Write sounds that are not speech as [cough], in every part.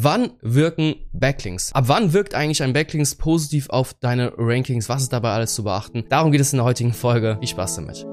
Wann wirken Backlinks? Ab wann wirkt eigentlich ein Backlinks positiv auf deine Rankings? Was ist dabei alles zu beachten? Darum geht es in der heutigen Folge. Viel Spaß damit.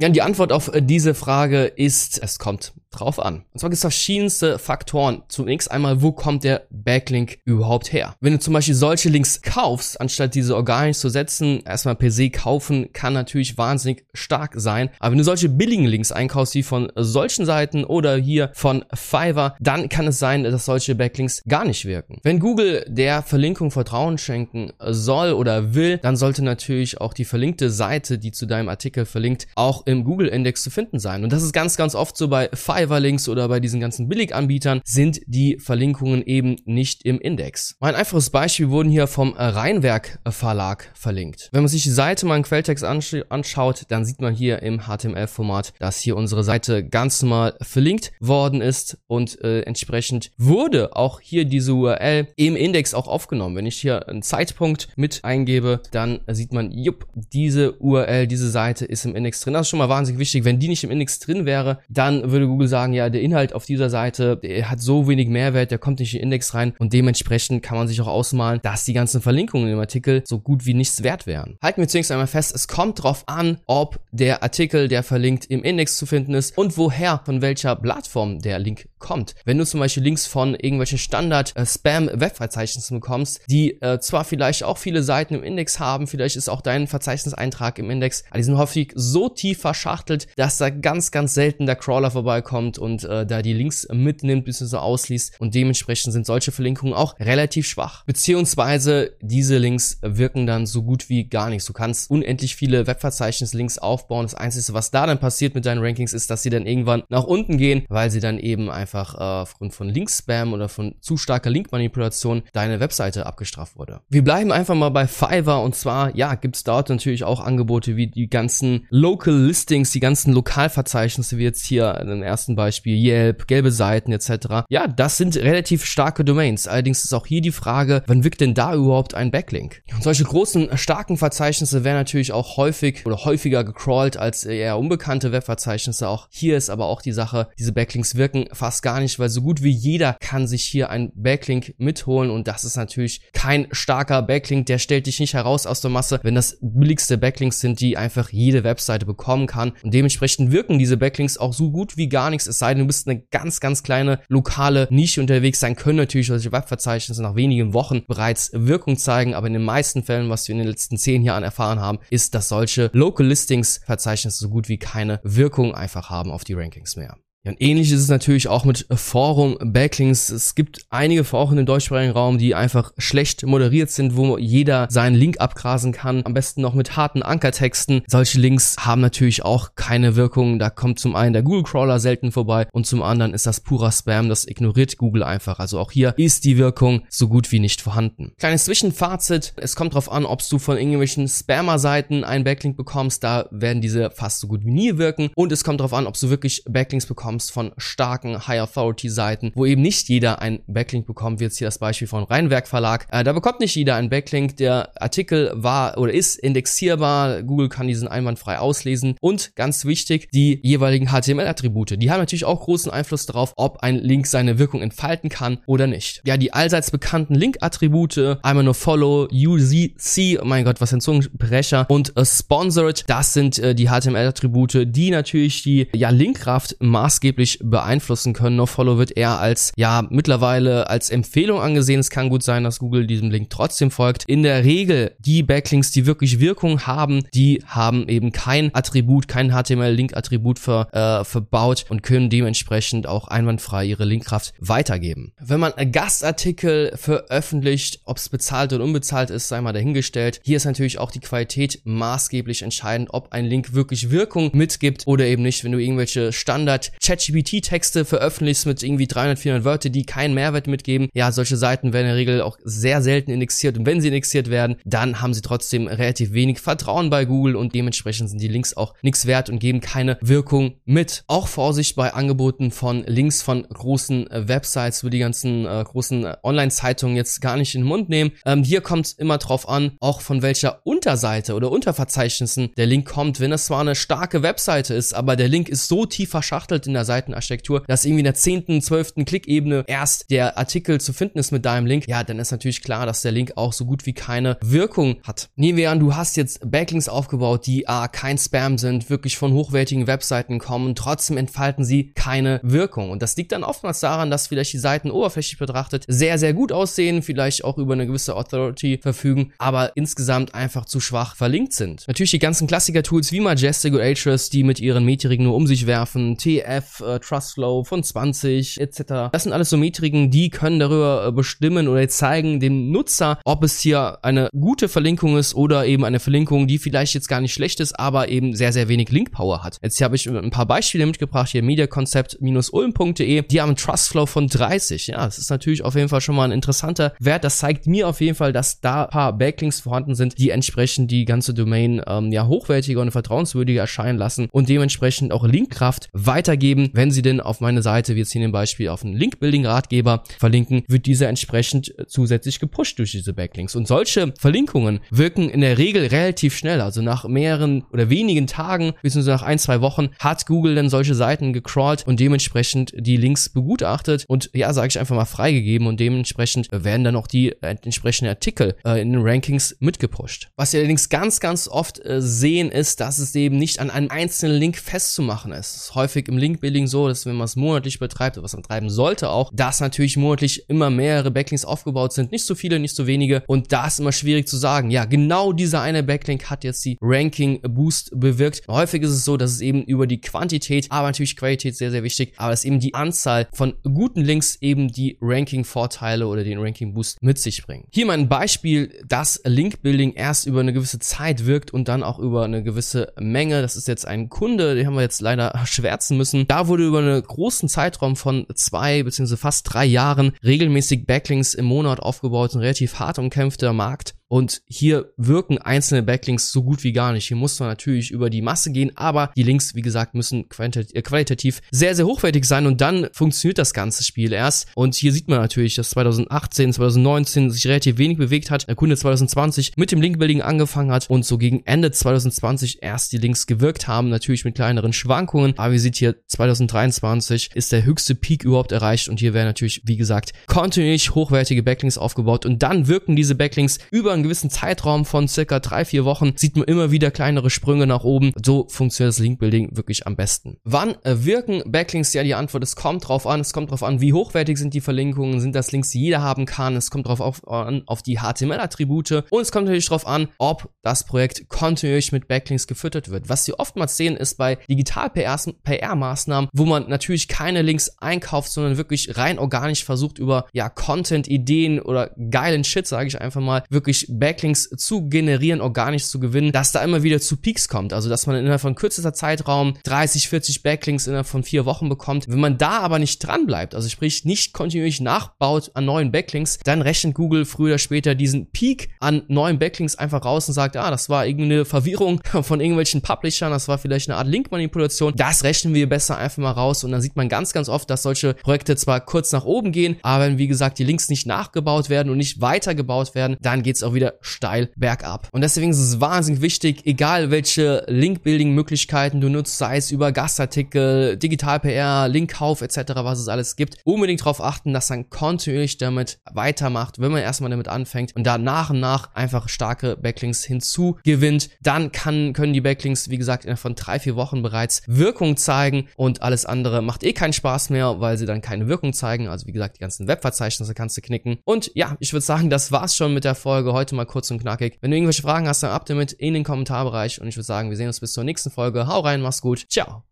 Ja, die Antwort auf diese Frage ist, es kommt drauf an. Und zwar gibt es verschiedenste Faktoren. Zunächst einmal, wo kommt der Backlink überhaupt her? Wenn du zum Beispiel solche Links kaufst, anstatt diese organisch zu setzen, erstmal per se kaufen, kann natürlich wahnsinnig stark sein. Aber wenn du solche billigen Links einkaufst, wie von solchen Seiten oder hier von Fiverr, dann kann es sein, dass solche Backlinks gar nicht wirken. Wenn Google der Verlinkung Vertrauen schenken soll oder will, dann sollte natürlich auch die verlinkte Seite, die zu deinem Artikel verlinkt, auch im Google-Index zu finden sein. Und das ist ganz, ganz oft so bei Fiverr Fiverr-Links oder bei diesen ganzen Billiganbietern sind die Verlinkungen eben nicht im Index. Mein einfaches Beispiel wurden hier vom Rheinwerk Verlag verlinkt. Wenn man sich die Seite mal im Quelltext ansch anschaut, dann sieht man hier im HTML-Format, dass hier unsere Seite ganz normal verlinkt worden ist und äh, entsprechend wurde auch hier diese URL im Index auch aufgenommen. Wenn ich hier einen Zeitpunkt mit eingebe, dann sieht man, jupp, diese URL, diese Seite ist im Index drin. Das ist schon mal wahnsinnig wichtig. Wenn die nicht im Index drin wäre, dann würde Google sagen, ja, der Inhalt auf dieser Seite, der hat so wenig Mehrwert, der kommt nicht in den Index rein und dementsprechend kann man sich auch ausmalen, dass die ganzen Verlinkungen im Artikel so gut wie nichts wert wären. Halten wir zunächst einmal fest, es kommt drauf an, ob der Artikel, der verlinkt, im Index zu finden ist und woher, von welcher Plattform der Link kommt. Wenn du zum Beispiel Links von irgendwelchen Standard-Spam-Webverzeichnissen äh, bekommst, die äh, zwar vielleicht auch viele Seiten im Index haben, vielleicht ist auch dein Verzeichniseintrag im Index, aber die sind häufig so tief verschachtelt, dass da ganz, ganz selten der Crawler vorbeikommt kommt und äh, da die Links mitnimmt bzw. ausliest und dementsprechend sind solche Verlinkungen auch relativ schwach. Beziehungsweise diese Links wirken dann so gut wie gar nichts. Du kannst unendlich viele Webverzeichnis-Links aufbauen. Das Einzige, was da dann passiert mit deinen Rankings, ist, dass sie dann irgendwann nach unten gehen, weil sie dann eben einfach äh, aufgrund von Link-Spam oder von zu starker Linkmanipulation deine Webseite abgestraft wurde. Wir bleiben einfach mal bei Fiverr und zwar, ja, gibt es dort natürlich auch Angebote wie die ganzen Local Listings, die ganzen Lokalverzeichnisse, wie jetzt hier den ersten Beispiel Yelp, gelbe Seiten etc. Ja, das sind relativ starke Domains. Allerdings ist auch hier die Frage, wann wirkt denn da überhaupt ein Backlink? Und solche großen, starken Verzeichnisse werden natürlich auch häufig oder häufiger gecrawlt als eher unbekannte Webverzeichnisse. Auch hier ist aber auch die Sache, diese Backlinks wirken fast gar nicht, weil so gut wie jeder kann sich hier ein Backlink mitholen und das ist natürlich kein starker Backlink, der stellt dich nicht heraus aus der Masse, wenn das billigste Backlinks sind, die einfach jede Webseite bekommen kann und dementsprechend wirken diese Backlinks auch so gut wie gar nichts es sei denn, du bist eine ganz, ganz kleine lokale Nische unterwegs sein, können natürlich solche Webverzeichnisse nach wenigen Wochen bereits Wirkung zeigen, aber in den meisten Fällen, was wir in den letzten zehn Jahren erfahren haben, ist, dass solche Local Listings Verzeichnisse so gut wie keine Wirkung einfach haben auf die Rankings mehr. Ja, und ähnlich ist es natürlich auch mit Forum-Backlinks. Es gibt einige Foren im deutschsprachigen Raum, die einfach schlecht moderiert sind, wo jeder seinen Link abgrasen kann. Am besten noch mit harten Ankertexten. Solche Links haben natürlich auch keine Wirkung. Da kommt zum einen der Google-Crawler selten vorbei und zum anderen ist das purer Spam. Das ignoriert Google einfach. Also auch hier ist die Wirkung so gut wie nicht vorhanden. Kleines Zwischenfazit. Es kommt darauf an, ob du von irgendwelchen Spammer-Seiten einen Backlink bekommst. Da werden diese fast so gut wie nie wirken. Und es kommt darauf an, ob du wirklich Backlinks bekommst bekommst von starken High Authority Seiten, wo eben nicht jeder ein Backlink bekommt, wie jetzt hier das Beispiel von Rheinwerk Verlag. Äh, da bekommt nicht jeder ein Backlink. Der Artikel war oder ist indexierbar. Google kann diesen einwandfrei auslesen. Und ganz wichtig, die jeweiligen HTML-Attribute. Die haben natürlich auch großen Einfluss darauf, ob ein Link seine Wirkung entfalten kann oder nicht. Ja, die allseits bekannten Link-Attribute, einmal nur Follow, UZC, oh mein Gott, was ein Zungenbrecher, und äh, Sponsored, das sind äh, die HTML-Attribute, die natürlich die ja, Linkkraft maßgeblich maßgeblich beeinflussen können. NoFollow wird eher als, ja, mittlerweile als Empfehlung angesehen. Es kann gut sein, dass Google diesem Link trotzdem folgt. In der Regel, die Backlinks, die wirklich Wirkung haben, die haben eben kein Attribut, kein HTML-Link-Attribut ver, äh, verbaut und können dementsprechend auch einwandfrei ihre Linkkraft weitergeben. Wenn man Gastartikel veröffentlicht, ob es bezahlt oder unbezahlt ist, sei mal dahingestellt. Hier ist natürlich auch die Qualität maßgeblich entscheidend, ob ein Link wirklich Wirkung mitgibt oder eben nicht. Wenn du irgendwelche Standard ChatGPT-Texte veröffentlichst mit irgendwie 300, 400 Wörter, die keinen Mehrwert mitgeben, ja, solche Seiten werden in der Regel auch sehr selten indexiert und wenn sie indexiert werden, dann haben sie trotzdem relativ wenig Vertrauen bei Google und dementsprechend sind die Links auch nichts wert und geben keine Wirkung mit. Auch Vorsicht bei Angeboten von Links von großen äh, Websites, wo die ganzen äh, großen äh, Online-Zeitungen jetzt gar nicht in den Mund nehmen. Ähm, hier kommt es immer drauf an, auch von welcher Unterseite oder Unterverzeichnissen der Link kommt. Wenn es zwar eine starke Webseite ist, aber der Link ist so tief verschachtelt in in der Seitenarchitektur, dass irgendwie in der zehnten, zwölften Klickebene erst der Artikel zu finden ist mit deinem Link, ja, dann ist natürlich klar, dass der Link auch so gut wie keine Wirkung hat. Nehmen wir an, du hast jetzt Backlinks aufgebaut, die ah, kein Spam sind, wirklich von hochwertigen Webseiten kommen, trotzdem entfalten sie keine Wirkung. Und das liegt dann oftmals daran, dass vielleicht die Seiten oberflächlich betrachtet sehr, sehr gut aussehen, vielleicht auch über eine gewisse Authority verfügen, aber insgesamt einfach zu schwach verlinkt sind. Natürlich die ganzen Klassiker-Tools wie Majestic und Ahrefs, die mit ihren Metriken nur um sich werfen, TF, äh, Trustflow von 20 etc. Das sind alles so Metriken, die können darüber äh, bestimmen oder zeigen dem Nutzer, ob es hier eine gute Verlinkung ist oder eben eine Verlinkung, die vielleicht jetzt gar nicht schlecht ist, aber eben sehr, sehr wenig Linkpower hat. Jetzt habe ich ein paar Beispiele mitgebracht, hier mediaconcept-ulm.de, die haben Trustflow von 30. Ja, das ist natürlich auf jeden Fall schon mal ein interessanter Wert. Das zeigt mir auf jeden Fall, dass da ein paar Backlinks vorhanden sind, die entsprechend die ganze Domain ähm, ja hochwertiger und vertrauenswürdiger erscheinen lassen und dementsprechend auch Linkkraft weitergeben. Wenn sie denn auf meine Seite, wie jetzt hier in Beispiel, auf einen Link-Building-Ratgeber verlinken, wird dieser entsprechend zusätzlich gepusht durch diese Backlinks. Und solche Verlinkungen wirken in der Regel relativ schnell. Also nach mehreren oder wenigen Tagen, beziehungsweise nach ein, zwei Wochen, hat Google dann solche Seiten gecrawlt und dementsprechend die Links begutachtet und ja, sage ich einfach mal freigegeben und dementsprechend werden dann auch die äh, entsprechenden Artikel äh, in den Rankings mitgepusht. Was wir allerdings ganz, ganz oft äh, sehen, ist, dass es eben nicht an einem einzelnen Link festzumachen ist. Häufig im Link-Building so, dass wenn man es monatlich betreibt, was man treiben sollte auch, dass natürlich monatlich immer mehrere Backlinks aufgebaut sind. Nicht so viele, nicht so wenige. Und da ist immer schwierig zu sagen, ja, genau dieser eine Backlink hat jetzt die Ranking-Boost bewirkt. Häufig ist es so, dass es eben über die Quantität, aber natürlich Qualität sehr, sehr wichtig, aber dass eben die Anzahl von guten Links eben die Ranking-Vorteile oder den Ranking-Boost mit sich bringen. Hier mal ein Beispiel, dass Link-Building erst über eine gewisse Zeit wirkt und dann auch über eine gewisse Menge. Das ist jetzt ein Kunde, den haben wir jetzt leider [laughs] schwärzen müssen. Da wurde über einen großen Zeitraum von zwei beziehungsweise fast drei Jahren regelmäßig Backlinks im Monat aufgebaut, ein relativ hart umkämpfter Markt. Und hier wirken einzelne Backlinks so gut wie gar nicht. Hier muss man natürlich über die Masse gehen, aber die Links, wie gesagt, müssen äh, qualitativ sehr, sehr hochwertig sein und dann funktioniert das ganze Spiel erst. Und hier sieht man natürlich, dass 2018, 2019 sich relativ wenig bewegt hat. Der Kunde 2020 mit dem Linkbuilding angefangen hat und so gegen Ende 2020 erst die Links gewirkt haben, natürlich mit kleineren Schwankungen. Aber ihr seht hier, 2023 ist der höchste Peak überhaupt erreicht und hier werden natürlich, wie gesagt, kontinuierlich hochwertige Backlinks aufgebaut und dann wirken diese Backlinks über einen gewissen Zeitraum von circa drei, vier Wochen sieht man immer wieder kleinere Sprünge nach oben. So funktioniert das Linkbuilding wirklich am besten. Wann äh, wirken Backlinks? Ja, die Antwort, es kommt drauf an. Es kommt drauf an, wie hochwertig sind die Verlinkungen, sind das Links, die jeder haben kann. Es kommt drauf auf, an, auf die HTML-Attribute und es kommt natürlich drauf an, ob das Projekt kontinuierlich mit Backlinks gefüttert wird. Was Sie oftmals sehen, ist bei Digital-PR-Maßnahmen, wo man natürlich keine Links einkauft, sondern wirklich rein organisch versucht, über ja Content-Ideen oder geilen Shit, sage ich einfach mal, wirklich Backlinks zu generieren, organisch zu gewinnen, dass da immer wieder zu Peaks kommt. Also, dass man innerhalb von kürzester Zeitraum 30, 40 Backlinks innerhalb von vier Wochen bekommt. Wenn man da aber nicht dran bleibt, also sprich nicht kontinuierlich nachbaut an neuen Backlinks, dann rechnet Google früher oder später diesen Peak an neuen Backlinks einfach raus und sagt, ah, das war irgendeine Verwirrung [laughs] von irgendwelchen Publishern, das war vielleicht eine Art Linkmanipulation. Das rechnen wir besser einfach mal raus und dann sieht man ganz, ganz oft, dass solche Projekte zwar kurz nach oben gehen, aber wenn, wie gesagt, die Links nicht nachgebaut werden und nicht weitergebaut werden, dann geht es auch wieder steil bergab. Und deswegen ist es wahnsinnig wichtig, egal welche Link-Building-Möglichkeiten du nutzt, sei es über Gastartikel, Digital-PR, Linkkauf etc., was es alles gibt, unbedingt darauf achten, dass man kontinuierlich damit weitermacht, wenn man erstmal damit anfängt und da nach und nach einfach starke Backlinks hinzugewinnt. Dann kann, können die Backlinks, wie gesagt, innerhalb von drei, vier Wochen bereits Wirkung zeigen und alles andere macht eh keinen Spaß mehr, weil sie dann keine Wirkung zeigen. Also wie gesagt, die ganzen Webverzeichnisse kannst du knicken. Und ja, ich würde sagen, das war's schon mit der Folge. Heute mal kurz und knackig. Wenn du irgendwelche Fragen hast, dann ab damit in den Kommentarbereich und ich würde sagen, wir sehen uns bis zur nächsten Folge. Hau rein, mach's gut. Ciao.